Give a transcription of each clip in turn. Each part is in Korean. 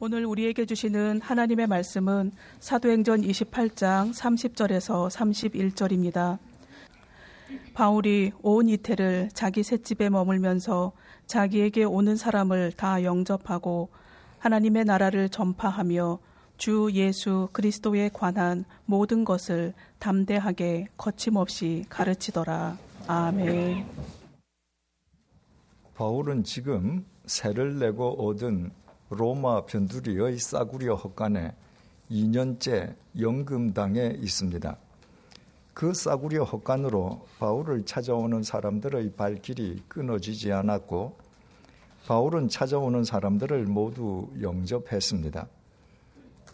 오늘 우리에게 주시는 하나님의 말씀은 사도행전 28장 30절에서 31절입니다. 바울이 온 이태를 자기 셋집에 머물면서 자기에게 오는 사람을 다 영접하고 하나님의 나라를 전파하며 주 예수 그리스도에 관한 모든 것을 담대하게 거침없이 가르치더라. 아멘. 바울은 지금 세를 내고 얻은 로마 변두리의 싸구려 헛간에 2년째 연금당에 있습니다. 그 싸구려 헛간으로 바울을 찾아오는 사람들의 발길이 끊어지지 않았고 바울은 찾아오는 사람들을 모두 영접했습니다.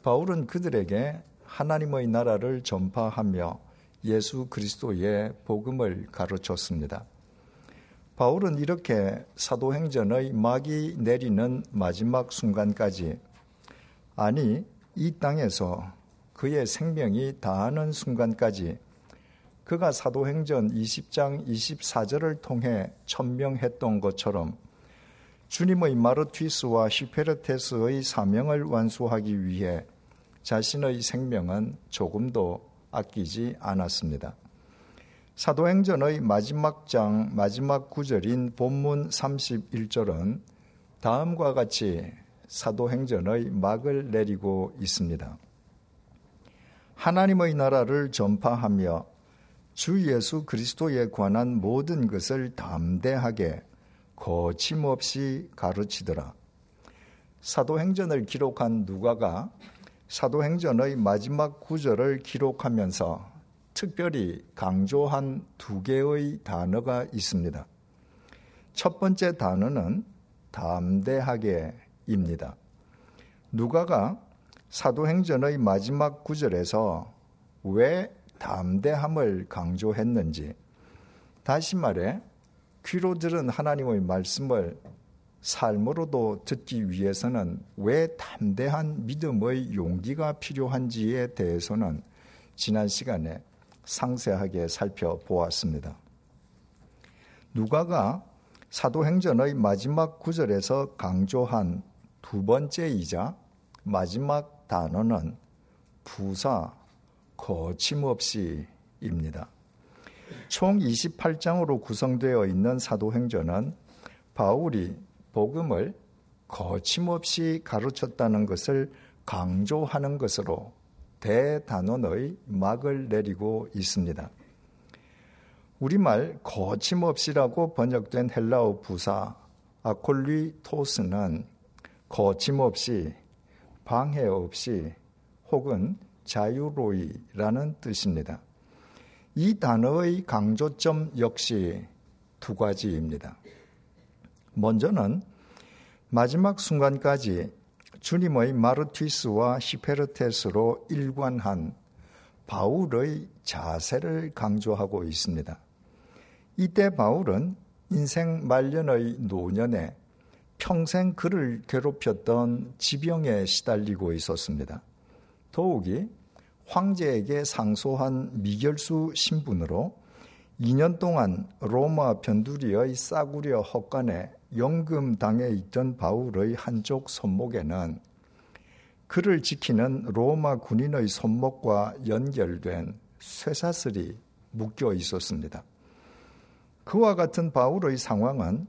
바울은 그들에게 하나님의 나라를 전파하며 예수 그리스도의 복음을 가르쳤습니다. 바울은 이렇게 사도행전의 막이 내리는 마지막 순간까지 아니 이 땅에서 그의 생명이 다하는 순간까지 그가 사도행전 20장 24절을 통해 천명했던 것처럼 주님의 마르튀스와 히페르테스의 사명을 완수하기 위해 자신의 생명은 조금도 아끼지 않았습니다. 사도행전의 마지막 장 마지막 구절인 본문 31절은 다음과 같이 사도행전의 막을 내리고 있습니다. 하나님의 나라를 전파하며 주 예수 그리스도에 관한 모든 것을 담대하게 거침없이 가르치더라. 사도행전을 기록한 누가가 사도행전의 마지막 구절을 기록하면서 특별히 강조한 두 개의 단어가 있습니다. 첫 번째 단어는 담대하게입니다. 누가가 사도행전의 마지막 구절에서 왜 담대함을 강조했는지, 다시 말해, 귀로 들은 하나님의 말씀을 삶으로도 듣기 위해서는 왜 담대한 믿음의 용기가 필요한지에 대해서는 지난 시간에 상세하게 살펴보았습니다. 누가가 사도행전의 마지막 구절에서 강조한 두 번째이자 마지막 단어는 부사 거침없이입니다. 총 28장으로 구성되어 있는 사도행전은 바울이 복음을 거침없이 가르쳤다는 것을 강조하는 것으로 대단원의 막을 내리고 있습니다. 우리말 거침없이라고 번역된 헬라어 부사 아콜리토스는 거침없이 방해 없이 혹은 자유로이라는 뜻입니다. 이 단어의 강조점 역시 두 가지입니다. 먼저는 마지막 순간까지 주님의 마르티스와 히페르테스로 일관한 바울의 자세를 강조하고 있습니다. 이때 바울은 인생 말년의 노년에 평생 그를 괴롭혔던 지병에 시달리고 있었습니다. 더욱이 황제에게 상소한 미결수 신분으로 2년 동안 로마 변두리의 싸구려 헛간에 연금당에 있던 바울의 한쪽 손목에는 그를 지키는 로마 군인의 손목과 연결된 쇠사슬이 묶여 있었습니다. 그와 같은 바울의 상황은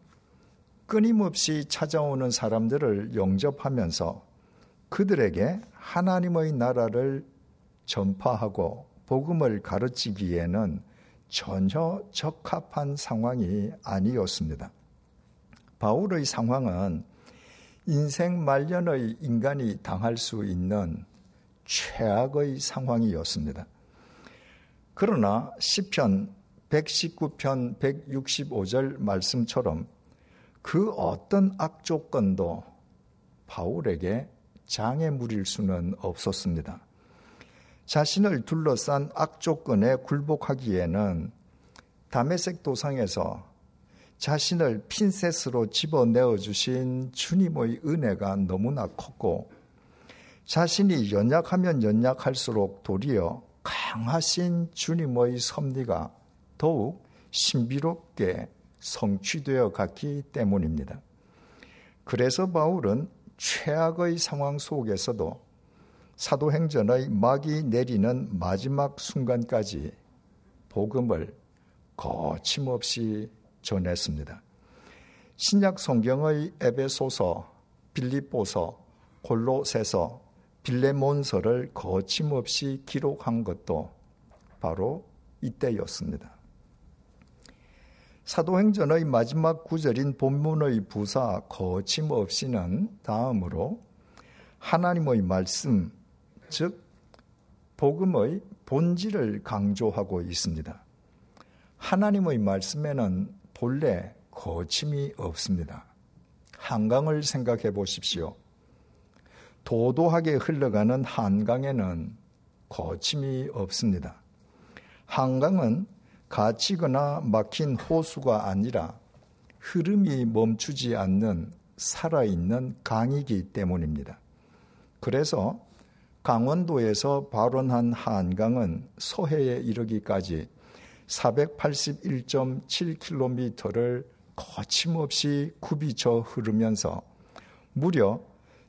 끊임없이 찾아오는 사람들을 영접하면서 그들에게 하나님의 나라를 전파하고 복음을 가르치기에는 전혀 적합한 상황이 아니었습니다. 바울의 상황은 인생 말년의 인간이 당할 수 있는 최악의 상황이었습니다. 그러나 시편 119편 165절 말씀처럼 그 어떤 악조건도 바울에게 장애물일 수는 없었습니다. 자신을 둘러싼 악조건에 굴복하기에는 담에색 도상에서 자신을 핀셋으로 집어내어 주신 주님의 은혜가 너무나 컸고 자신이 연약하면 연약할수록 도리어 강하신 주님의 섭리가 더욱 신비롭게 성취되어 갔기 때문입니다. 그래서 바울은 최악의 상황 속에서도 사도행전의 막이 내리는 마지막 순간까지 복음을 거침없이 전했습니다. 신약 성경의 에베소서, 빌립보서, 골로새서, 빌레몬서를 거침없이 기록한 것도 바로 이때였습니다. 사도행전의 마지막 구절인 본문의 부사 거침없이는 다음으로 하나님의 말씀, 즉 복음의 본질을 강조하고 있습니다. 하나님의 말씀에는 본래 거침이 없습니다. 한강을 생각해 보십시오. 도도하게 흘러가는 한강에는 거침이 없습니다. 한강은 갇히거나 막힌 호수가 아니라 흐름이 멈추지 않는 살아있는 강이기 때문입니다. 그래서 강원도에서 발원한 한강은 서해에 이르기까지 481.7km를 거침없이 굽이쳐 흐르면서 무려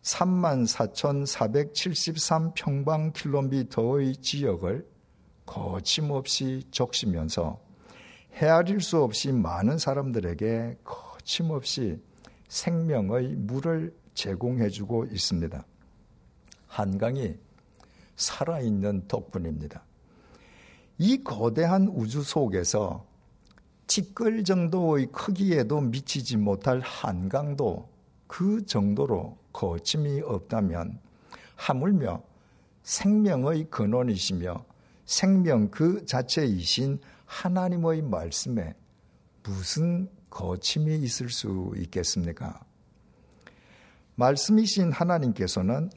34,473평방킬로미터의 지역을 거침없이 적시면서 헤아릴 수 없이 많은 사람들에게 거침없이 생명의 물을 제공해주고 있습니다. 한강이 살아있는 덕분입니다. 이 거대한 우주 속에서 티끌 정도의 크기에도 미치지 못할 한강도 그 정도로 거침이 없다면 하물며 생명의 근원이시며 생명 그 자체이신 하나님의 말씀에 무슨 거침이 있을 수 있겠습니까? 말씀이신 하나님께서는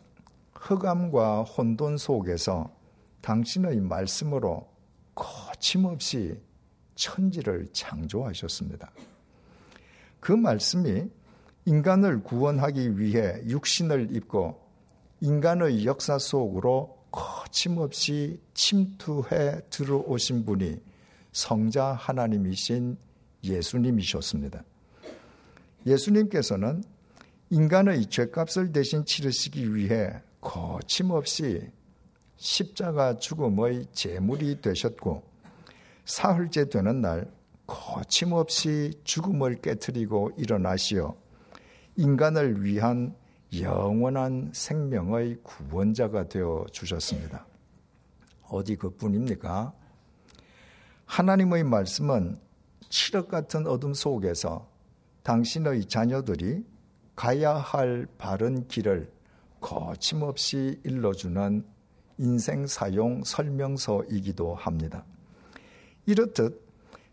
흑암과 혼돈 속에서 당신의 말씀으로 거침없이 천지를 창조하셨습니다. 그 말씀이 인간을 구원하기 위해 육신을 입고 인간의 역사 속으로 거침없이 침투해 들어오신 분이 성자 하나님이신 예수님이셨습니다. 예수님께서는 인간의 죄값을 대신 치르시기 위해 거침없이 십자가 죽음의 제물이 되셨고 사흘째 되는 날 거침없이 죽음을 깨뜨리고 일어나시어 인간을 위한 영원한 생명의 구원자가 되어 주셨습니다. 어디 그뿐입니까? 하나님의 말씀은 칠흑 같은 어둠 속에서 당신의 자녀들이 가야 할 바른 길을 거침없이 일러주는 인생 사용 설명서이기도 합니다. 이렇듯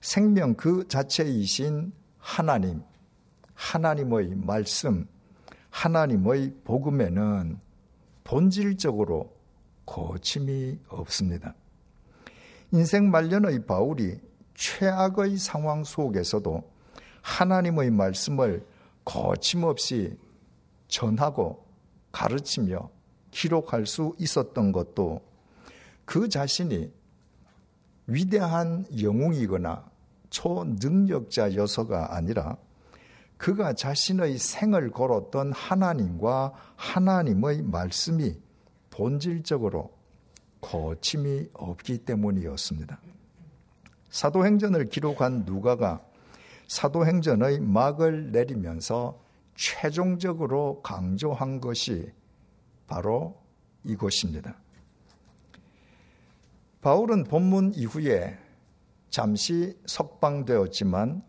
생명 그 자체이신 하나님, 하나님의 말씀, 하나님의 복음에는 본질적으로 거침이 없습니다. 인생 말년의 바울이 최악의 상황 속에서도 하나님의 말씀을 거침없이 전하고 가르치며 기록할 수 있었던 것도 그 자신이 위대한 영웅이거나 초능력자여서가 아니라 그가 자신의 생을 걸었던 하나님과 하나님의 말씀이 본질적으로 거침이 없기 때문이었습니다. 사도행전을 기록한 누가가 사도행전의 막을 내리면서 최종적으로 강조한 것이 바로 이것입니다. 바울은 본문 이후에 잠시 석방되었지만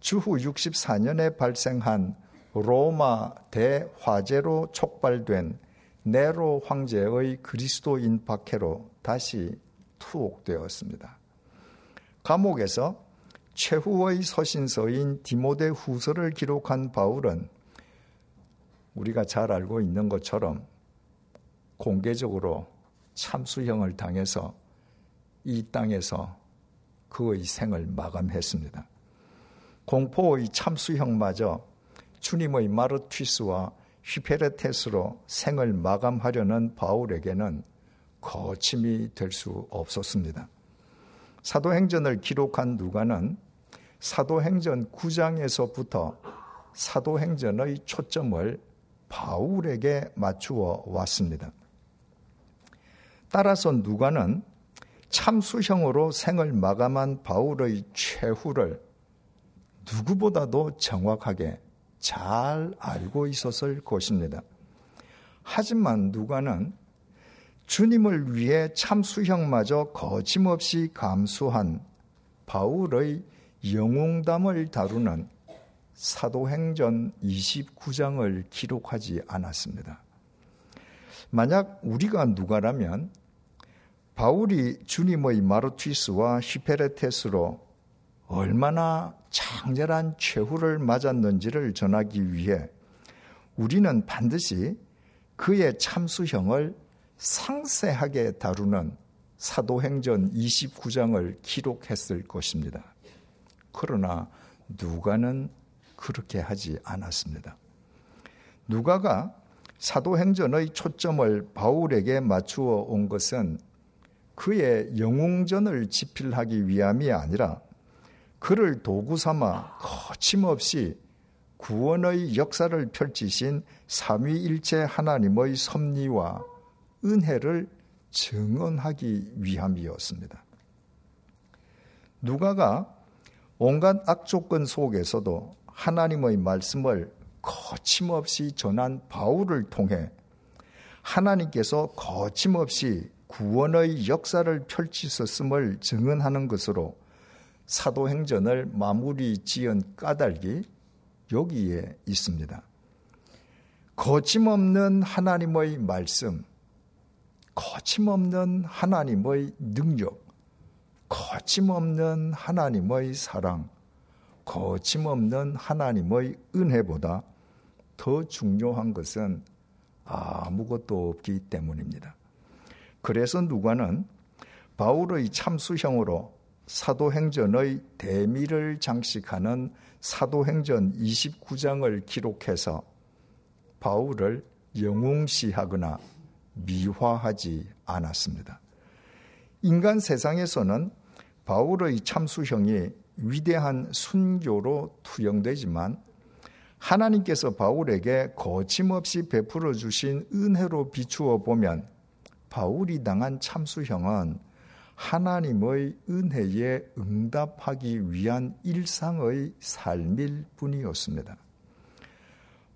주후 64년에 발생한 로마 대화재로 촉발된 네로 황제의 그리스도인 박해로 다시 투옥되었습니다. 감옥에서 최후의 서신서인 디모데 후서를 기록한 바울은 우리가 잘 알고 있는 것처럼 공개적으로 참수형을 당해서 이 땅에서 그의 생을 마감했습니다. 공포의 참수형마저 주님의 마르튀스와 휘페레테스로 생을 마감하려는 바울에게는 거침이 될 수 없었습니다. 사도행전을 기록한 누가는 사도행전 9장에서부터 사도행전의 초점을 바울에게 맞추어 왔습니다. 따라서 누가는 참수형으로 생을 마감한 바울의 최후를 누구보다도 정확하게 잘 알고 있었을 것입니다. 하지만 누가는 주님을 위해 참수형마저 거침없이 감수한 바울의 영웅담을 다루는 사도행전 29장을 기록하지 않았습니다. 만약 우리가 누가라면 바울이 주님의 마르티스와 히페레테스로 얼마나 장렬한 최후를 맞았는지를 전하기 위해 우리는 반드시 그의 참수형을 상세하게 다루는 사도행전 29장을 기록했을 것입니다. 그러나 누가는 그렇게 하지 않았습니다. 누가가 사도행전의 초점을 바울에게 맞추어 온 것은 그의 영웅전을 지필하기 위함이 아니라 그를 도구 삼아 거침없이 구원의 역사를 펼치신 삼위일체 하나님의 섭리와 은혜를 증언하기 위함이었습니다. 누가가 온갖 악조건 속에서도 하나님의 말씀을 거침없이 전한 바울을 통해 하나님께서 거침없이 구원의 역사를 펼치셨음을 증언하는 것으로 사도행전을 마무리 지은 까닭이 여기에 있습니다. 거침없는 하나님의 말씀, 거침없는 하나님의 능력, 거침없는 하나님의 사랑, 거침없는 하나님의 은혜보다 더 중요한 것은 아무것도 없기 때문입니다. 그래서 누가는 바울의 참수형으로 사도행전의 대미를 장식하는 사도행전 29장을 기록해서 바울을 영웅시하거나 미화하지 않았습니다. 인간 세상에서는 바울의 참수형이 위대한 순교로 투영되지만 하나님께서 바울에게 거침없이 베풀어 주신 은혜로 비추어 보면 바울이 당한 참수형은 하나님의 은혜에 응답하기 위한 일상의 삶일 뿐이었습니다.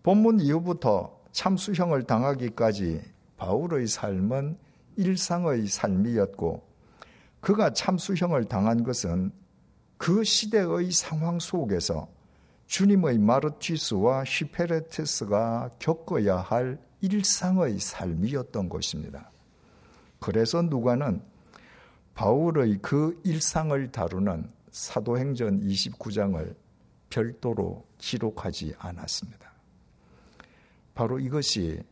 본문 이후부터 참수형을 당하기까지 바울의 삶은 일상의 삶이었고 그가 참수형을 당한 것은 그 시대의 상황 속에서 주님의 마르티스와 히페레테스가 겪어야 할 일상의 삶이었던 것입니다. 그래서 누가는 바울의 그 일상을 다루는 사도행전 29장을 별도로 기록하지 않았습니다. 바로 이것이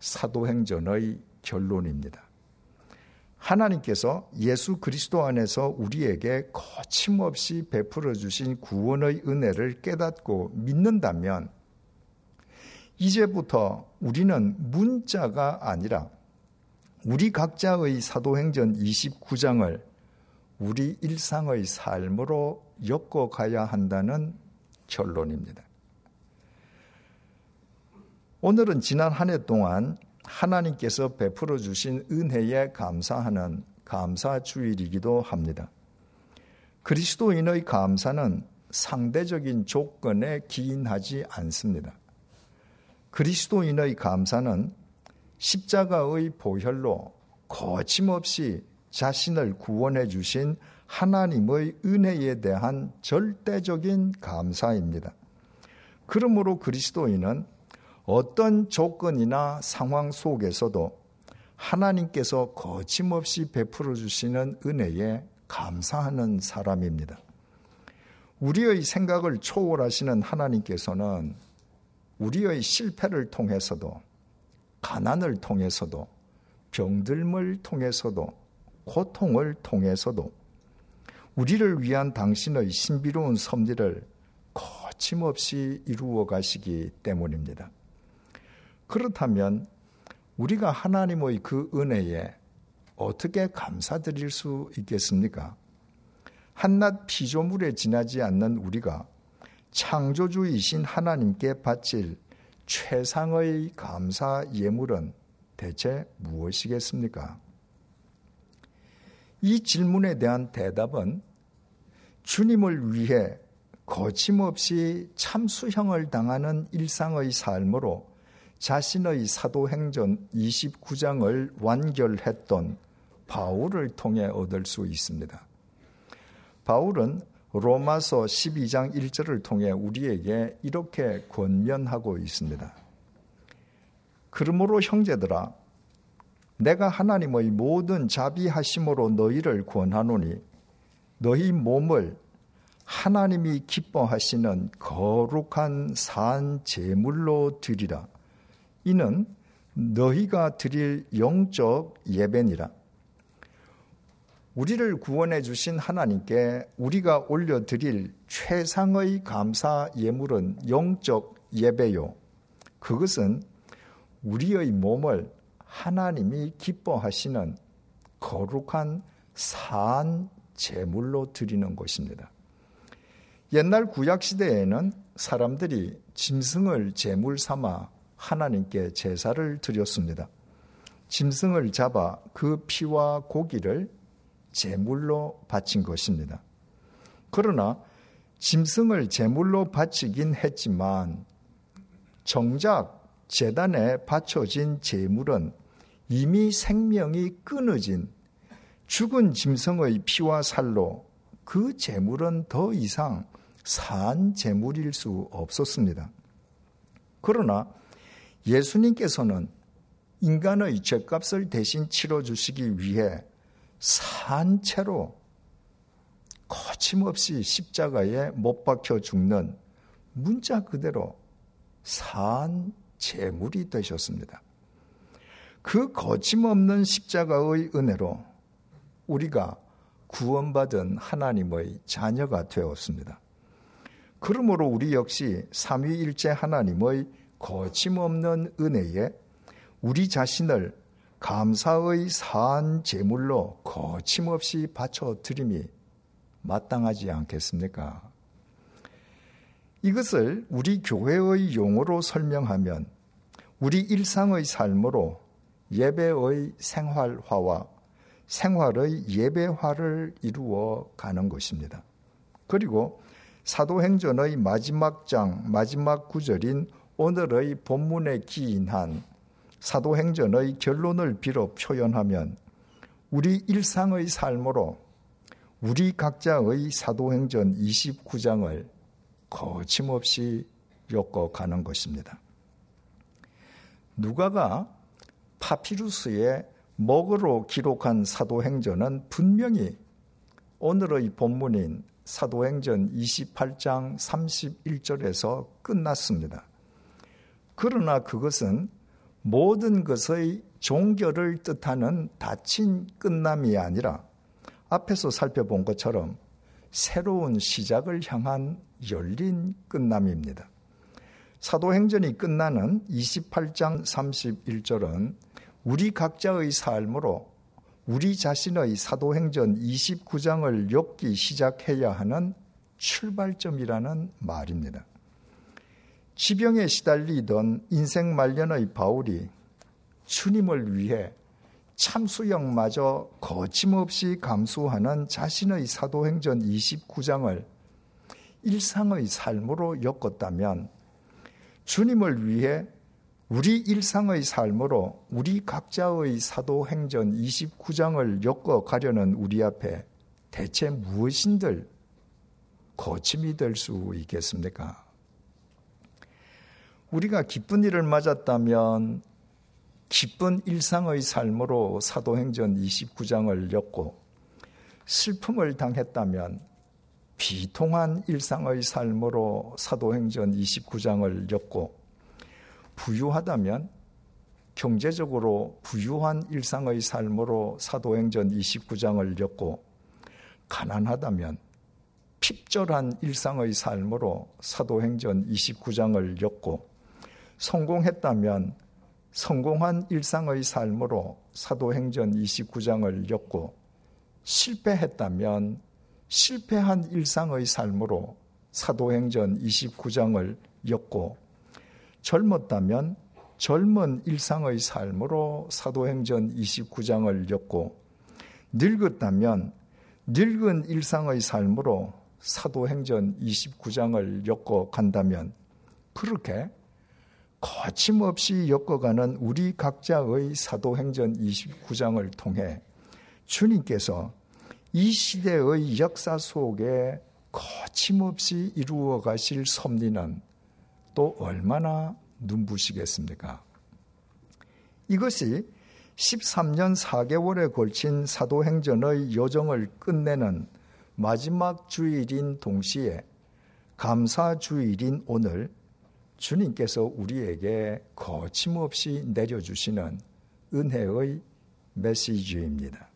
사도행전의 결론입니다. 하나님께서 예수 그리스도 안에서 우리에게 거침없이 베풀어 주신 구원의 은혜를 깨닫고 믿는다면 이제부터 우리는 문자가 아니라 우리 각자의 사도행전 29장을 우리 일상의 삶으로 엮어 가야 한다는 결론입니다. 오늘은 지난 한 해 동안 하나님께서 베풀어 주신 은혜에 감사하는 감사 주일이기도 합니다. 그리스도인의 감사는 상대적인 조건에 기인하지 않습니다. 그리스도인의 감사는 십자가의 보혈로 거침없이 자신을 구원해 주신 하나님의 은혜에 대한 절대적인 감사입니다. 그러므로 그리스도인은 어떤 조건이나 상황 속에서도 하나님께서 거침없이 베풀어 주시는 은혜에 감사하는 사람입니다. 우리의 생각을 초월하시는 하나님께서는 우리의 실패를 통해서도 가난을 통해서도 병들물 통해서도 고통을 통해서도 우리를 위한 당신의 신비로운 섭리를 거침없이 이루어 가시기 때문입니다. 그렇다면 우리가 하나님의 그 은혜에 어떻게 감사드릴 수 있겠습니까? 한낱 피조물에 지나지 않는 우리가 창조주이신 하나님께 바칠 최상의 감사 예물은 대체 무엇이겠습니까? 이 질문에 대한 대답은 주님을 위해 거침없이 참수형을 당하는 일상의 삶으로 자신의 사도행전 29장을 완결했던 바울을 통해 얻을 수 있습니다. 바울은 로마서 12장 1절을 통해 우리에게 이렇게 권면하고 있습니다. 그러므로 형제들아 내가 하나님의 모든 자비하심으로 너희를 권하노니 너희 몸을 하나님이 기뻐하시는 거룩한 산 제물로 드리라. 이는 너희가 드릴 영적 예배니라. 우리를 구원해 주신 하나님께 우리가 올려 드릴 최상의 감사 예물은 영적 예배요. 그것은 우리의 몸을 하나님이 기뻐하시는 거룩한 산 제물로 드리는 것입니다. 옛날 구약 시대에는 사람들이 짐승을 제물 삼아 하나님께 제사를 드렸습니다. 짐승을 잡아 그 피와 고기를 제물로 바친 것입니다. 그러나 짐승을 제물로 바치긴 했지만 정작 재단에 바쳐진 제물은 이미 생명이 끊어진 죽은 짐승의 피와 살로 그 재물은 더 이상 산 재물일 수 없었습니다. 그러나 예수님께서는 인간의 죄값을 대신 치러 주시기 위해 산채로 거침없이 십자가에 못 박혀 죽는 문자 그대로 산 재물이 되셨습니다. 그 거침없는 십자가의 은혜로 우리가 구원받은 하나님의 자녀가 되었습니다. 그러므로 우리 역시 삼위일체 하나님의 거침없는 은혜에 우리 자신을 감사의 산 제물로 거침없이 바쳐 드림이 마땅하지 않겠습니까? 이것을 우리 교회의 용어로 설명하면 우리 일상의 삶으로 예배의 생활화와 생활의 예배화를 이루어 가는 것입니다. 그리고 사도행전의 마지막 장, 마지막 구절인 오늘의 본문에 기인한 사도행전의 결론을 빌어 표현하면 우리 일상의 삶으로 우리 각자의 사도행전 29장을 거침없이 엮어가는 것입니다. 누가가 파피루스에 먹으로 기록한 사도행전은 분명히 오늘의 본문인 사도행전 28장 31절에서 끝났습니다. 그러나 그것은 모든 것의 종결을 뜻하는 닫힌 끝남이 아니라 앞에서 살펴본 것처럼 새로운 시작을 향한 열린 끝남입니다. 사도행전이 끝나는 28장 31절은 우리 각자의 삶으로 우리 자신의 사도행전 29장을 엮기 시작해야 하는 출발점이라는 말입니다. 지병에 시달리던 인생 말년의 바울이 주님을 위해 참수형마저 거침없이 감수하는 자신의 사도행전 29장을 일상의 삶으로 엮었다면 주님을 위해 우리 일상의 삶으로 우리 각자의 사도행전 29장을 엮어 가려는 우리 앞에 대체 무엇인들 거침이 될 수 있겠습니까? 우리가 기쁜 일을 맞았다면 기쁜 일상의 삶으로 사도행전 29장을 엮고 슬픔을 당했다면 비통한 일상의 삶으로 사도행전 29장을 엮고 부유하다면 경제적으로 부유한 일상의 삶으로 사도행전 29장을 엮고 가난하다면 핍절한 일상의 삶으로 사도행전 29장을 엮고 성공했다면 성공한 일상의 삶으로 사도행전 29장을 엮고 실패했다면 실패한 일상의 삶으로 사도행전 29장을 엮고 젊었다면 젊은 일상의 삶으로 사도행전 29장을 엮고 늙었다면 늙은 일상의 삶으로 사도행전 29장을 엮어 간다면 그렇게 거침없이 엮어가는 우리 각자의 사도행전 29장을 통해 주님께서 이 시대의 역사 속에 거침없이 이루어 가실 섭리는 또 얼마나 눈부시겠습니까? 이것이 13년 4개월에 걸친 사도행전의 여정을 끝내는 마지막 주일인 동시에 감사 주일인 오늘 주님께서 우리에게 거침없이 내려주시는 은혜의 메시지입니다.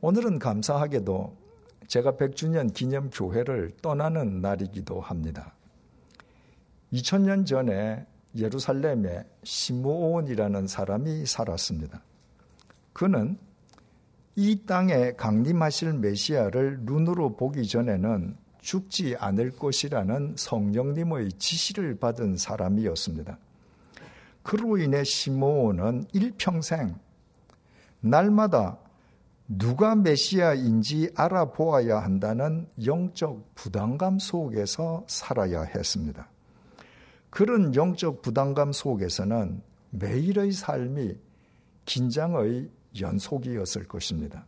오늘은 감사하게도 제가 100주년 기념 교회를 떠나는 날이기도 합니다. 2000년 전에 예루살렘에 시므온이라는 사람이 살았습니다. 그는 이 땅에 강림하실 메시아를 눈으로 보기 전에는 죽지 않을 것이라는 성령님의 지시를 받은 사람이었습니다. 그로 인해 시므온은 일평생 날마다 누가 메시아인지 알아보아야 한다는 영적 부담감 속에서 살아야 했습니다. 그런 영적 부담감 속에서는 매일의 삶이 긴장의 연속이었을 것입니다.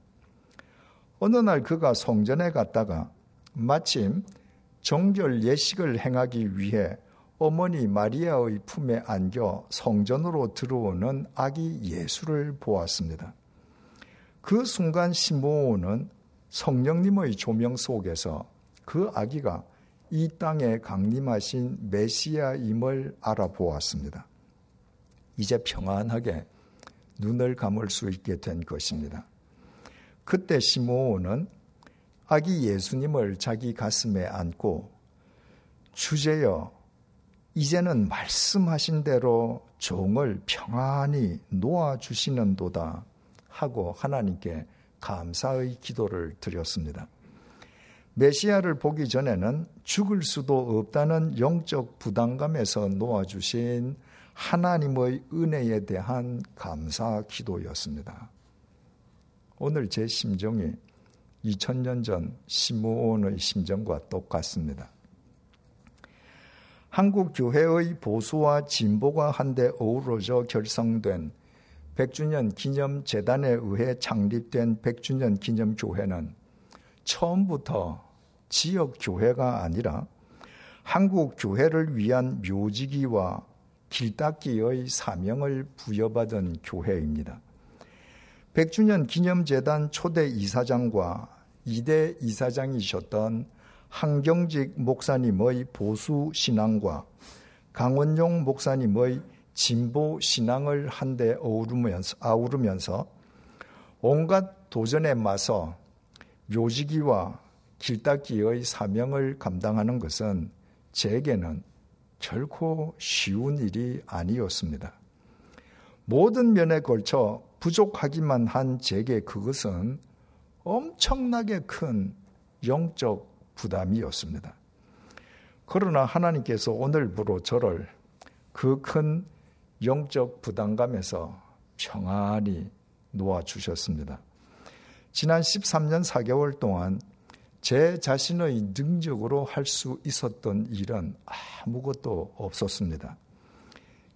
어느 날 그가 성전에 갔다가 마침 정결 예식을 행하기 위해 어머니 마리아의 품에 안겨 성전으로 들어오는 아기 예수를 보았습니다. 그 순간 시모는 성령님의 조명 속에서 그 아기가 이 땅에 강림하신 메시아임을 알아보았습니다. 이제 평안하게 눈을 감을 수 있게 된 것입니다. 그때 시모는 아기 예수님을 자기 가슴에 안고 주제여 이제는 말씀하신 대로 종을 평안히 놓아 주시는도다 하고 하나님께 감사의 기도를 드렸습니다. 메시아를 보기 전에는 죽을 수도 없다는 영적 부담감에서 놓아주신 하나님의 은혜에 대한 감사 기도였습니다. 오늘 제 심정이 2000년 전 시므온의 심정과 똑같습니다. 한국 교회의 보수와 진보가 한데 어우러져 결성된 100주년 기념 재단에 의해 창립된 100주년 기념 교회는 처음부터 지역 교회가 아니라 한국 교회를 위한 묘지기와 길닦기의 사명을 부여받은 교회입니다. 100주년 기념재단 초대 이사장과 2대 이사장이셨던 한경직 목사님의 보수 신앙과 강원용 목사님의 진보 신앙을 한데 어우르면서, 아우르면서 온갖 도전에 맞서 묘지기와 길닦기의 사명을 감당하는 것은 제게는 결코 쉬운 일이 아니었습니다. 모든 면에 걸쳐 부족하기만 한 제게 그것은 엄청나게 큰 영적 부담이었습니다. 그러나 하나님께서 오늘부로 저를 그 큰 영적 부담감에서 평안히 놓아주셨습니다. 지난 13년 4개월 동안 제 자신의 능력으로 할 수 있었던 일은 아무것도 없었습니다.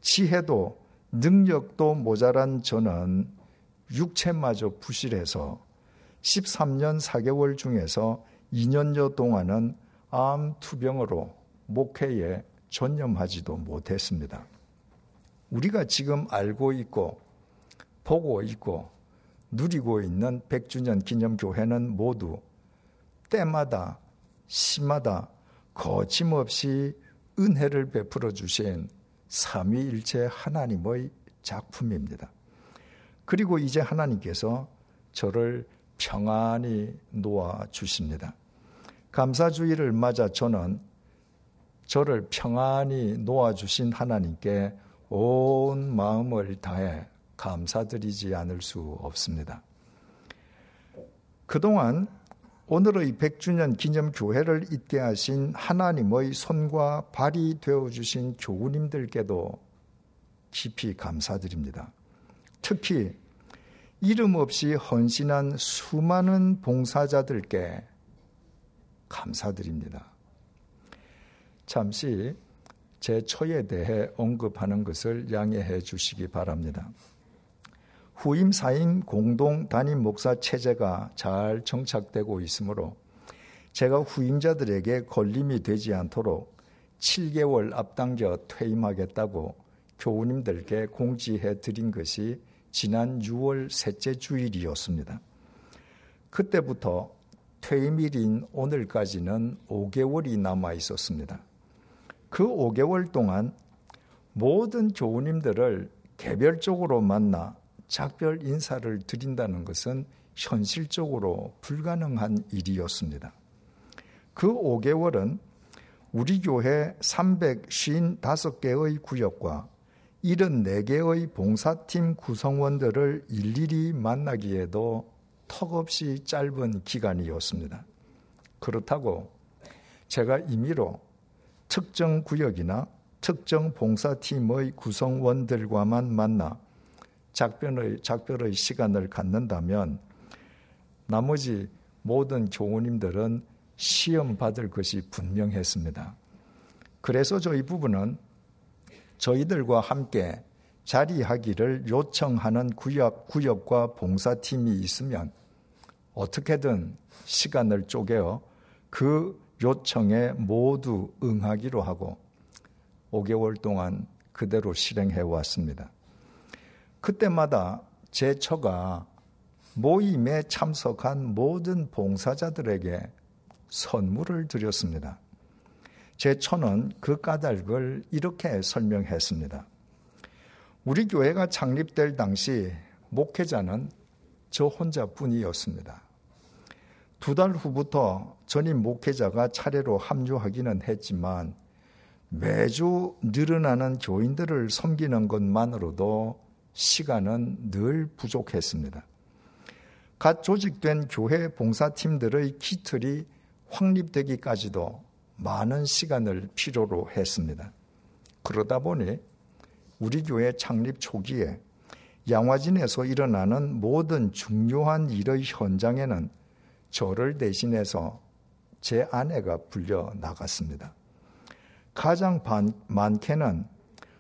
지혜도 능력도 모자란 저는 육체마저 부실해서 13년 4개월 중에서 2년여 동안은 암 투병으로 목회에 전념하지도 못했습니다. 우리가 지금 알고 있고 보고 있고 누리고 있는 100주년 기념교회는 모두 때마다 시마다 거침없이 은혜를 베풀어 주신 삼위일체 하나님의 작품입니다. 그리고 이제 하나님께서 저를 평안히 놓아 주십니다. 감사주의를 맞아 저는 저를 평안히 놓아 주신 하나님께 온 마음을 다해 감사드리지 않을 수 없습니다. 그동안 오늘의 100주년 기념 교회를 있게 하신 하나님의 손과 발이 되어 주신 교우님들께도 깊이 감사드립니다. 특히 이름 없이 헌신한 수많은 봉사자들께 감사드립니다. 잠시 제 처에 대해 언급하는 것을 양해해 주시기 바랍니다. 후임 사임 공동 담임 목사 체제가 잘 정착되고 있으므로 제가 후임자들에게 걸림이 되지 않도록 7개월 앞당겨 퇴임하겠다고 교우님들께 공지해 드린 것이 지난 6월 셋째 주일이었습니다. 그때부터 퇴임일인 오늘까지는 5개월이 남아 있었습니다. 그 5개월 동안 모든 교우님들을 개별적으로 만나 작별 인사를 드린다는 것은 현실적으로 불가능한 일이었습니다. 그 5개월은 우리 교회 355개의 구역과 74개의 봉사팀 구성원들을 일일이 만나기에도 턱없이 짧은 기간이었습니다. 그렇다고 제가 임의로 특정 구역이나 특정 봉사팀의 구성원들과만 만나 작별의, 작별의 시간을 갖는다면 나머지 모든 교우님들은 시험 받을 것이 분명했습니다. 그래서 저희 부부는 저희들과 함께 자리하기를 요청하는 구역, 구역과 봉사팀이 있으면 어떻게든 시간을 쪼개어 그 요청에 모두 응하기로 하고 5개월 동안 그대로 실행해 왔습니다. 그때마다 제 처가 모임에 참석한 모든 봉사자들에게 선물을 드렸습니다. 제 처는 그 까닭을 이렇게 설명했습니다. 우리 교회가 창립될 당시 목회자는 저 혼자뿐이었습니다. 두 달 후부터 전임 목회자가 차례로 합류하기는 했지만 매주 늘어나는 교인들을 섬기는 것만으로도 시간은 늘 부족했습니다. 갓 조직된 교회 봉사팀들의 기틀이 확립되기까지도 많은 시간을 필요로 했습니다. 그러다 보니 우리 교회 창립 초기에 양화진에서 일어나는 모든 중요한 일의 현장에는 저를 대신해서 제 아내가 불려 나갔습니다. 가장 많게는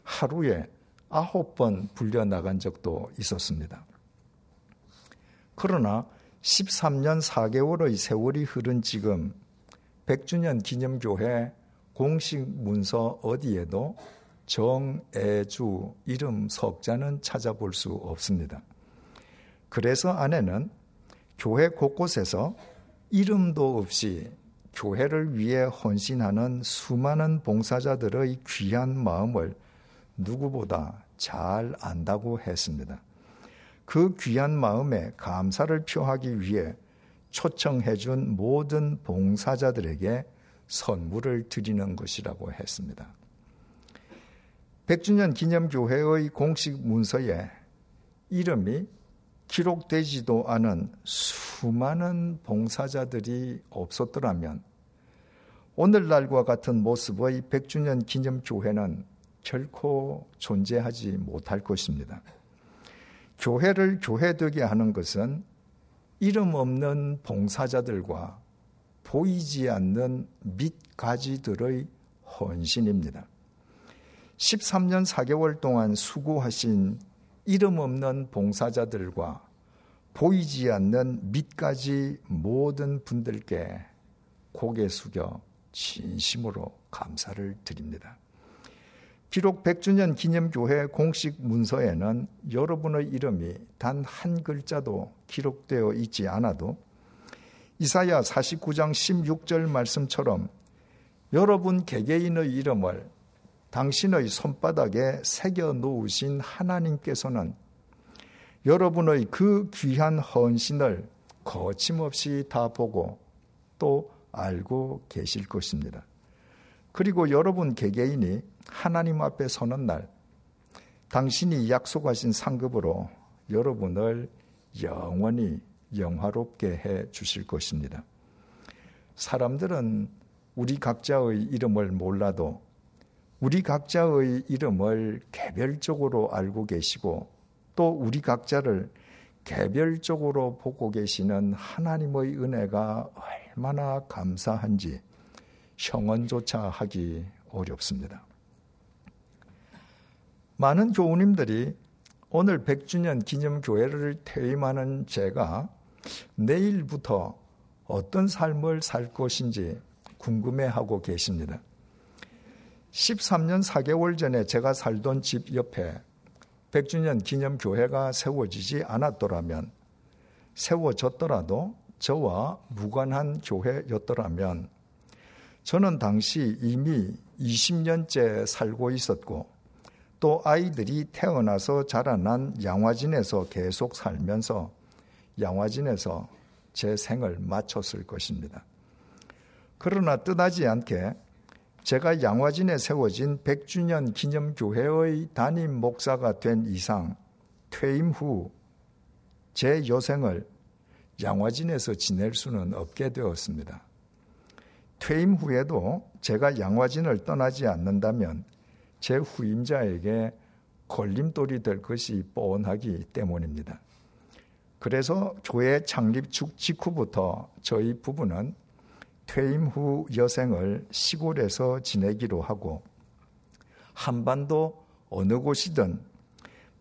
하루에 아홉 번 불려 나간 적도 있었습니다. 그러나 13년 4개월의 세월이 흐른 지금 100주년 기념교회 공식 문서 어디에도 정애주 이름 석자는 찾아볼 수 없습니다. 그래서 아내는 교회 곳곳에서 이름도 없이 교회를 위해 헌신하는 수많은 봉사자들의 귀한 마음을 누구보다 잘 안다고 했습니다. 그 귀한 마음에 감사를 표하기 위해 초청해 준 모든 봉사자들에게 선물을 드리는 것이라고 했습니다. 100주년 기념교회의 공식 문서에 이름이 기록되지도 않은 수많은 봉사자들이 없었더라면 오늘날과 같은 모습의 100주년 기념교회는 결코 존재하지 못할 것입니다. 교회를 교회되게 하는 것은 이름 없는 봉사자들과 보이지 않는 밑가지들의 헌신입니다. 13년 4개월 동안 수고하신 이름 없는 봉사자들과 보이지 않는 밑가지 모든 분들께 고개 숙여 진심으로 감사를 드립니다. 비록 100주년 기념교회 공식 문서에는 여러분의 이름이 단 한 글자도 기록되어 있지 않아도 이사야 49장 16절 말씀처럼 여러분 개개인의 이름을 당신의 손바닥에 새겨 놓으신 하나님께서는 여러분의 그 귀한 헌신을 거침없이 다 보고 또 알고 계실 것입니다. 그리고 여러분 개개인이 하나님 앞에 서는 날 당신이 약속하신 상급으로 여러분을 영원히 영화롭게 해 주실 것입니다. 사람들은 우리 각자의 이름을 몰라도 우리 각자의 이름을 개별적으로 알고 계시고 또 우리 각자를 개별적으로 보고 계시는 하나님의 은혜가 얼마나 감사한지 형언조차 하기 어렵습니다. 많은 교우님들이 오늘 100주년 기념교회를 퇴임하는 제가 내일부터 어떤 삶을 살 것인지 궁금해하고 계십니다. 13년 4개월 전에 제가 살던 집 옆에 100주년 기념교회가 세워지지 않았더라면, 세워졌더라도 저와 무관한 교회였더라면, 저는 당시 이미 20년째 살고 있었고, 또 아이들이 태어나서 자라난 양화진에서 계속 살면서 양화진에서 제 생을 마쳤을 것입니다. 그러나 뜻하지 않게 제가 양화진에 세워진 100주년 기념교회의 담임 목사가 된 이상 퇴임 후 제 여생을 양화진에서 지낼 수는 없게 되었습니다. 퇴임 후에도 제가 양화진을 떠나지 않는다면 제 후임자에게 걸림돌이 될 것이 뻔하기 때문입니다. 그래서 교회 창립 직후부터 저희 부부는 퇴임 후 여생을 시골에서 지내기로 하고 한반도 어느 곳이든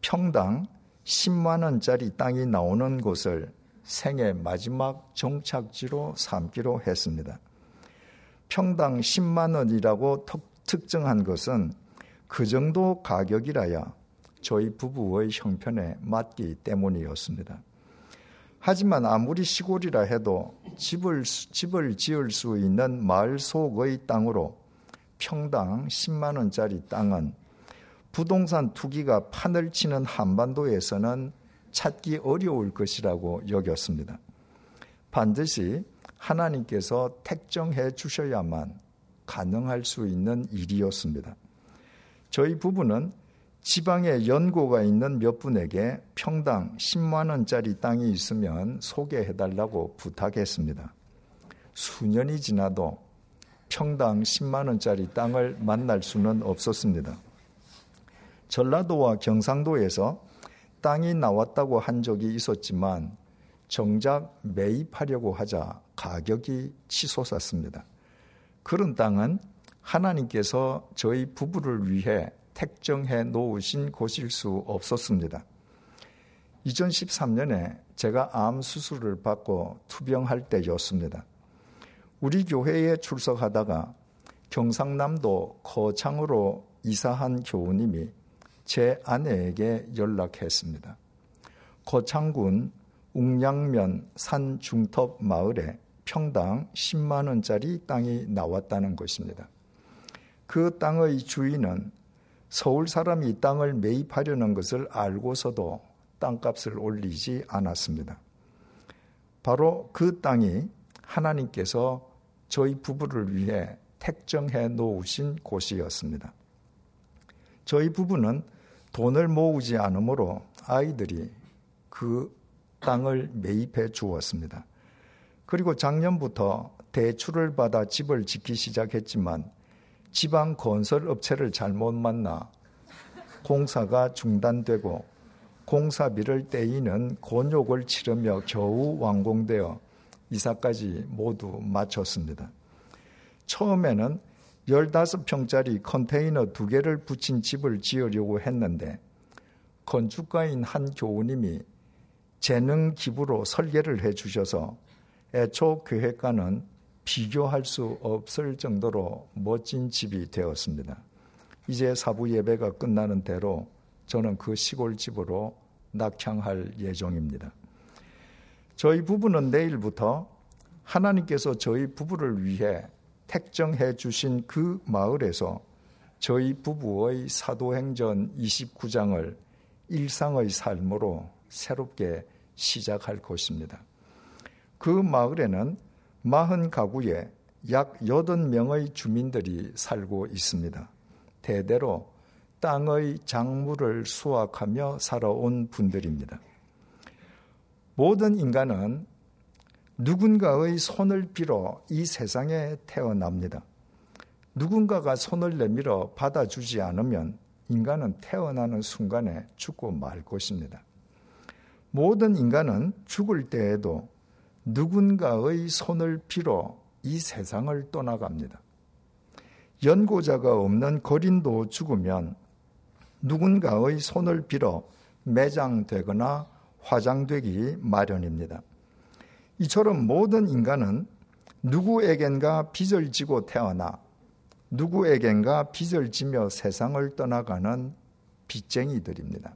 평당 10만 원짜리 땅이 나오는 곳을 생애 마지막 정착지로 삼기로 했습니다. 평당 10만 원이라고 특정한 것은 그 정도 가격이라야 저희 부부의 형편에 맞기 때문이었습니다. 하지만 아무리 시골이라 해도 집을, 집을 지을 수 있는 마을 속의 땅으로 평당 10만 원짜리 땅은 부동산 투기가 판을 치는 한반도에서는 찾기 어려울 것이라고 여겼습니다. 반드시 하나님께서 택정해 주셔야만 가능할 수 있는 일이었습니다. 저희 부부는 지방에 연고가 있는 몇 분에게 평당 10만 원짜리 땅이 있으면 소개해 달라고 부탁했습니다. 수년이 지나도 평당 10만 원짜리 땅을 만날 수는 없었습니다. 전라도와 경상도에서 땅이 나왔다고 한 적이 있었지만 정작 매입하려고 하자 가격이 치솟았습니다. 그런 땅은 하나님께서 저희 부부를 위해 택정해 놓으신 곳일 수 없었습니다. 2013년에 제가 암 수술을 받고 투병할 때였습니다. 우리 교회에 출석하다가 경상남도 거창으로 이사한 교우님이 제 아내에게 연락했습니다. 거창군 웅양면 산 중턱 마을에 평당 10만 원짜리 땅이 나왔다는 것입니다. 그 땅의 주인은 서울 사람이 이 땅을 매입하려는 것을 알고서도 땅값을 올리지 않았습니다. 바로 그 땅이 하나님께서 저희 부부를 위해 택정해 놓으신 곳이었습니다. 저희 부부는 돈을 모으지 않으므로 아이들이 그 땅을 매입해 주었습니다. 그리고 작년부터 대출을 받아 집을 짓기 시작했지만 지방 건설 업체를 잘못 만나 공사가 중단되고 공사비를 떼이는 곤욕을 치르며 겨우 완공되어 이사까지 모두 마쳤습니다. 처음에는 15평짜리 컨테이너 두 개를 붙인 집을 지으려고 했는데 건축가인 한 교우님이 재능 기부로 설계를 해 주셔서 애초 계획과는 비교할 수 없을 정도로 멋진 집이 되었습니다. 이제 사부 예배가 끝나는 대로 저는 그 시골집으로 낙향할 예정입니다. 저희 부부는 내일부터 하나님께서 저희 부부를 위해 택정해 주신 그 마을에서 저희 부부의 사도행전 29장을 일상의 삶으로 새롭게 시작할 것입니다. 그 마을에는 마흔 가구에 약 여든 명의 주민들이 살고 있습니다. 대대로 땅의 작물을 수확하며 살아온 분들입니다. 모든 인간은 누군가의 손을 빌어 이 세상에 태어납니다. 누군가가 손을 내밀어 받아주지 않으면 인간은 태어나는 순간에 죽고 말 것입니다. 모든 인간은 죽을 때에도 누군가의 손을 빌어 이 세상을 떠나갑니다. 연고자가 없는 거린도 죽으면 누군가의 손을 빌어 매장되거나 화장되기 마련입니다. 이처럼 모든 인간은 누구에겐가 빚을 지고 태어나 누구에겐가 빚을 지며 세상을 떠나가는 빚쟁이들입니다.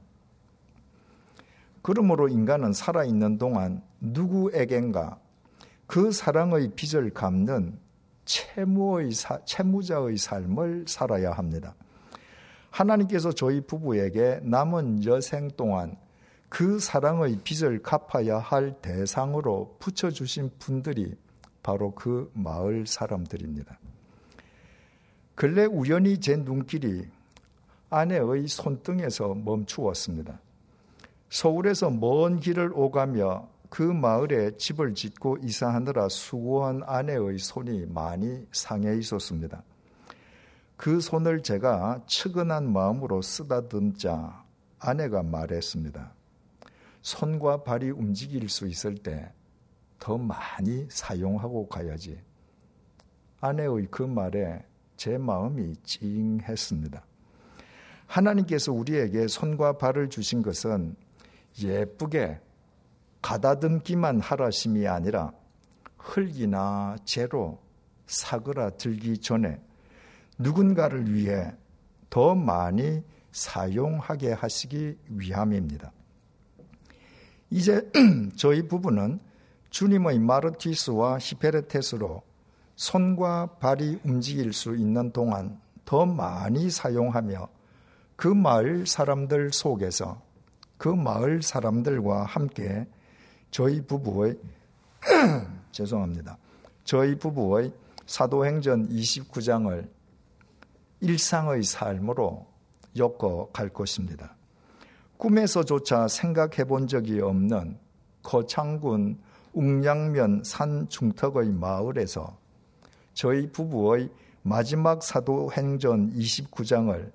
그러므로 인간은 살아있는 동안 누구에겐가 그 사랑의 빚을 갚는 채무의 채무자의 삶을 살아야 합니다. 하나님께서 저희 부부에게 남은 여생 동안 그 사랑의 빚을 갚아야 할 대상으로 붙여주신 분들이 바로 그 마을 사람들입니다. 근래 우연히 제 눈길이 아내의 손등에서 멈추었습니다. 서울에서 먼 길을 오가며 그 마을에 집을 짓고 이사하느라 수고한 아내의 손이 많이 상해 있었습니다. 그 손을 제가 측은한 마음으로 쓰다듬자 아내가 말했습니다. 손과 발이 움직일 수 있을 때 더 많이 사용하고 가야지. 아내의 그 말에 제 마음이 찡했습니다. 하나님께서 우리에게 손과 발을 주신 것은 예쁘게 가다듬기만 하라심이 아니라 흙이나 재로 사그라들기 전에 누군가를 위해 더 많이 사용하게 하시기 위함입니다. 이제 저희 부부는 주님의 마르티스와 히페레테스로 손과 발이 움직일 수 있는 동안 더 많이 사용하며 그 마을 사람들 속에서 그 마을 사람들과 함께 저희 부부의 죄송합니다. 저희 부부의 사도행전 29장을 일상의 삶으로 엮어 갈 것입니다. 꿈에서조차 생각해 본 적이 없는 거창군 웅양면 산 중턱의 마을에서 저희 부부의 마지막 사도행전 29장을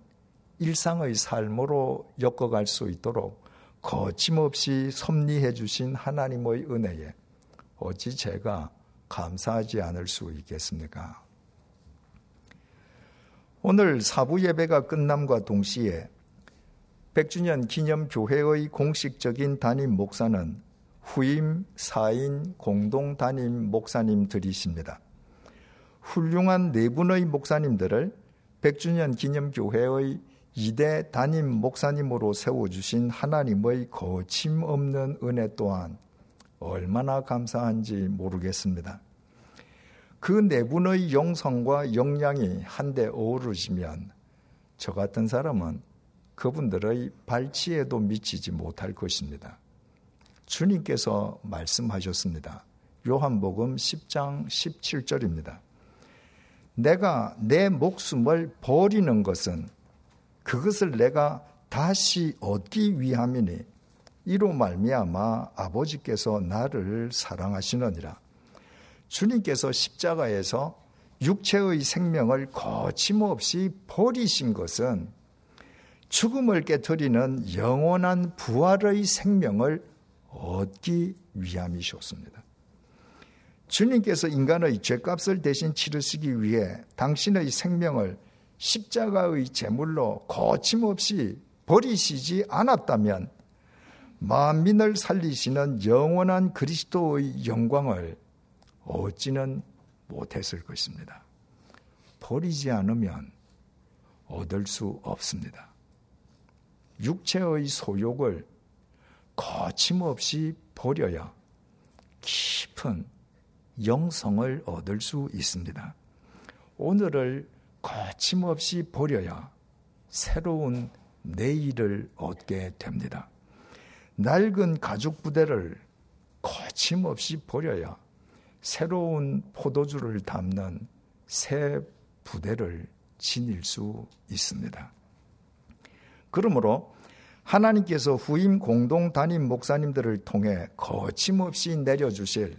일상의 삶으로 엮어갈 수 있도록 거침없이 섭리해 주신 하나님의 은혜에 어찌 제가 감사하지 않을 수 있겠습니까? 오늘 사부 예배가 끝남과 동시에 100주년 기념 교회의 공식적인 담임 목사는 후임 4인 공동 담임 목사님들이십니다. 훌륭한 네 분의 목사님들을 100주년 기념 교회의 이대 담임 목사님으로 세워주신 하나님의 거침없는 은혜 또한 얼마나 감사한지 모르겠습니다. 그 내분의 영성과 역량이 한데 어우러지면 저 같은 사람은 그분들의 발치에도 미치지 못할 것입니다. 주님께서 말씀하셨습니다. 요한복음 10장 17절입니다. 내가 내 목숨을 버리는 것은 그것을 내가 다시 얻기 위함이니 이로 말미암아 아버지께서 나를 사랑하시느니라. 주님께서 십자가에서 육체의 생명을 거침없이 버리신 것은 죽음을 깨뜨리는 영원한 부활의 생명을 얻기 위함이셨습니다. 주님께서 인간의 죄값을 대신 치르시기 위해 당신의 생명을 십자가의 제물로 거침없이 버리시지 않았다면 만민을 살리시는 영원한 그리스도의 영광을 얻지는 못했을 것입니다. 버리지 않으면 얻을 수 없습니다. 육체의 소욕을 거침없이 버려야 깊은 영성을 얻을 수 있습니다. 오늘을 거침없이 버려야 새로운 내일을 얻게 됩니다. 낡은 가죽 부대를 거침없이 버려야 새로운 포도주를 담는 새 부대를 지닐 수 있습니다. 그러므로 하나님께서 후임 공동 담임 목사님들을 통해 거침없이 내려주실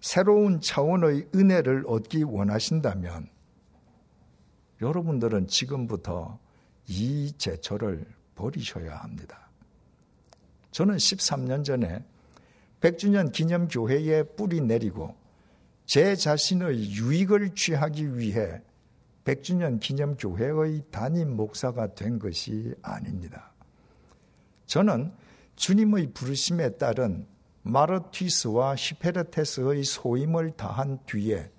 새로운 차원의 은혜를 얻기 원하신다면 여러분들은 지금부터 이 제철을 버리셔야 합니다. 저는 13년 전에 100주년 기념 교회에 뿌리 내리고 제 자신의 유익을 취하기 위해 100주년 기념 교회의 담임 목사가 된 것이 아닙니다. 저는 주님의 부르심에 따른 마르티스와 히페르테스의 소임을 다한 뒤에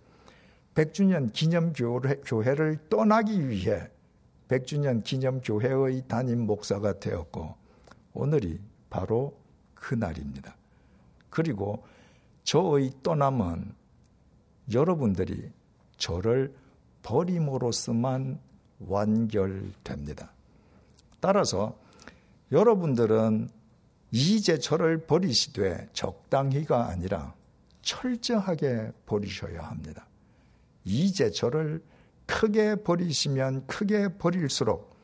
100주년 기념교회를 떠나기 위해 100주년 기념교회의 담임 목사가 되었고 오늘이 바로 그날입니다. 그리고 저의 떠남은 여러분들이 저를 버림으로서만 완결됩니다. 따라서 여러분들은 이제 저를 버리시되 적당히가 아니라 철저하게 버리셔야 합니다. 이제 저를 크게 버리시면 크게 버릴수록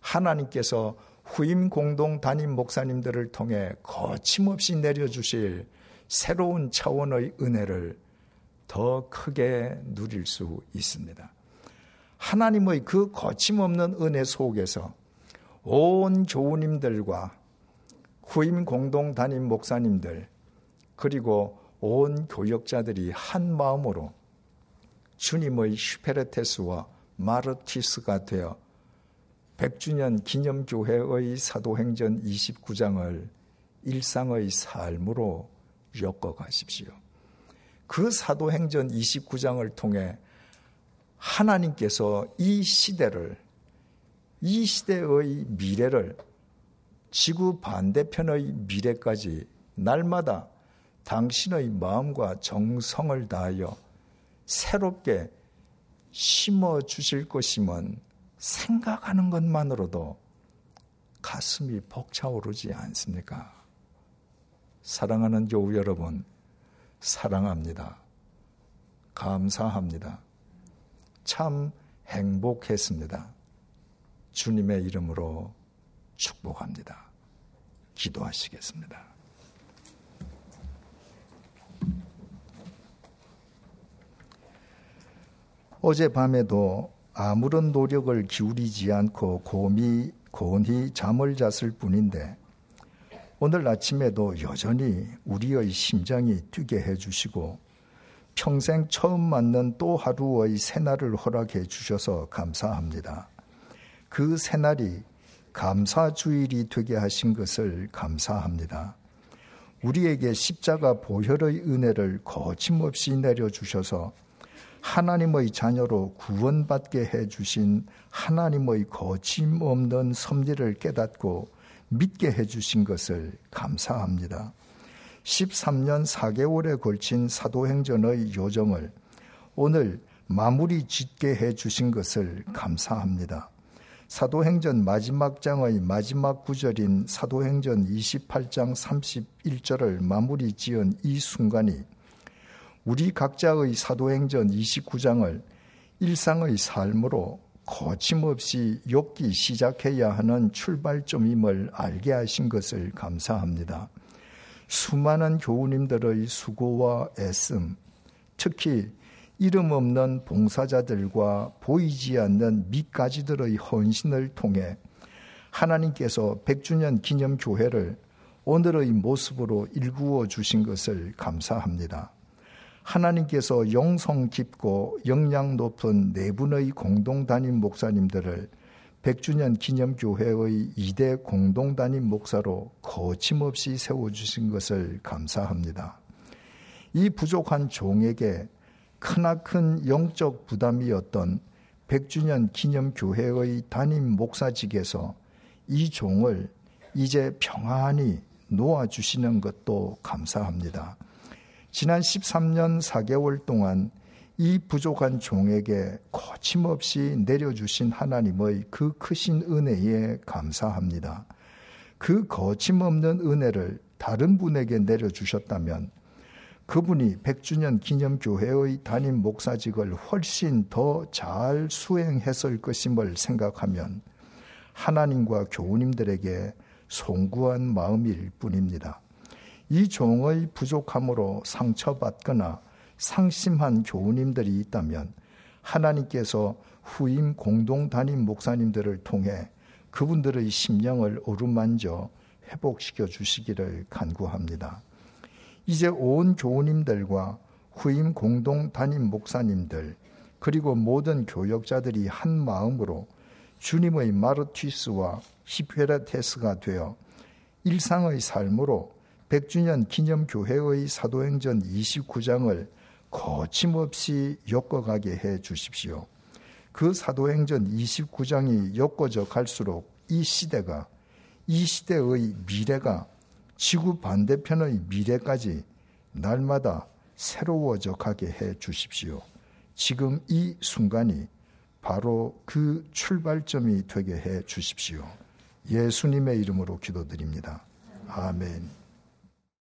하나님께서 후임 공동 담임 목사님들을 통해 거침없이 내려주실 새로운 차원의 은혜를 더 크게 누릴 수 있습니다. 하나님의 그 거침없는 은혜 속에서 온 교우님들과 후임 공동 담임 목사님들 그리고 온 교역자들이 한 마음으로 주님의 슈페르테스와 마르티스가 되어 100주년 기념교회의 사도행전 29장을 일상의 삶으로 엮어가십시오. 그 사도행전 29장을 통해 하나님께서 이 시대를, 이 시대의 미래를 지구 반대편의 미래까지 날마다 당신의 마음과 정성을 다하여 새롭게 심어 주실 것이면 생각하는 것만으로도 가슴이 벅차오르지 않습니까? 사랑하는 교우 여러분, 사랑합니다. 감사합니다. 참 행복했습니다. 주님의 이름으로 축복합니다. 기도하시겠습니다. 어젯밤에도 아무런 노력을 기울이지 않고 곰이 곤히 잠을 잤을 뿐인데 오늘 아침에도 여전히 우리의 심장이 뛰게 해주시고 평생 처음 맞는 또 하루의 새날을 허락해 주셔서 감사합니다. 그 새날이 감사주일이 되게 하신 것을 감사합니다. 우리에게 십자가 보혈의 은혜를 거침없이 내려주셔서 하나님의 자녀로 구원받게 해주신 하나님의 거침없는 섭리를 깨닫고 믿게 해주신 것을 감사합니다. 13년 4개월에 걸친 사도행전의 요정을 오늘 마무리 짓게 해주신 것을 감사합니다. 사도행전 마지막 장의 마지막 구절인 사도행전 28장 31절을 마무리 지은 이 순간이 우리 각자의 사도행전 29장을 일상의 삶으로 거침없이 엮기 시작해야 하는 출발점임을 알게 하신 것을 감사합니다. 수많은 교우님들의 수고와 애씀, 특히 이름 없는 봉사자들과 보이지 않는 밑가지들의 헌신을 통해 하나님께서 100주년 기념 교회를 오늘의 모습으로 일구어 주신 것을 감사합니다. 하나님께서 영성 깊고 영양 높은 네 분의 공동 담임 목사님들을 100주년 기념교회의 2대 공동 담임 목사로 거침없이 세워주신 것을 감사합니다. 이 부족한 종에게 크나큰 영적 부담이었던 100주년 기념교회의 담임 목사직에서 이 종을 이제 평안히 놓아주시는 것도 감사합니다. 지난 13년 4개월 동안 이 부족한 종에게 거침없이 내려주신 하나님의 그 크신 은혜에 감사합니다. 그 거침없는 은혜를 다른 분에게 내려주셨다면 그분이 100주년 기념교회의 담임 목사직을 훨씬 더 잘 수행했을 것임을 생각하면 하나님과 교우님들에게 송구한 마음일 뿐입니다. 이 종의 부족함으로 상처받거나 상심한 교우님들이 있다면 하나님께서 후임 공동 담임 목사님들을 통해 그분들의 심령을 어루만져 회복시켜 주시기를 간구합니다. 이제 온 교우님들과 후임 공동 담임 목사님들 그리고 모든 교역자들이 한 마음으로 주님의 마르티스와 히페라테스가 되어 일상의 삶으로 100주년 기념교회의 사도행전 29장을 거침없이 엮어가게 해 주십시오. 그 사도행전 29장이 엮어져 갈수록 이 시대가 이 시대의 미래가 지구 반대편의 미래까지 날마다 새로워져 가게 해 주십시오. 지금 이 순간이 바로 그 출발점이 되게 해 주십시오. 예수님의 이름으로 기도드립니다. 아멘.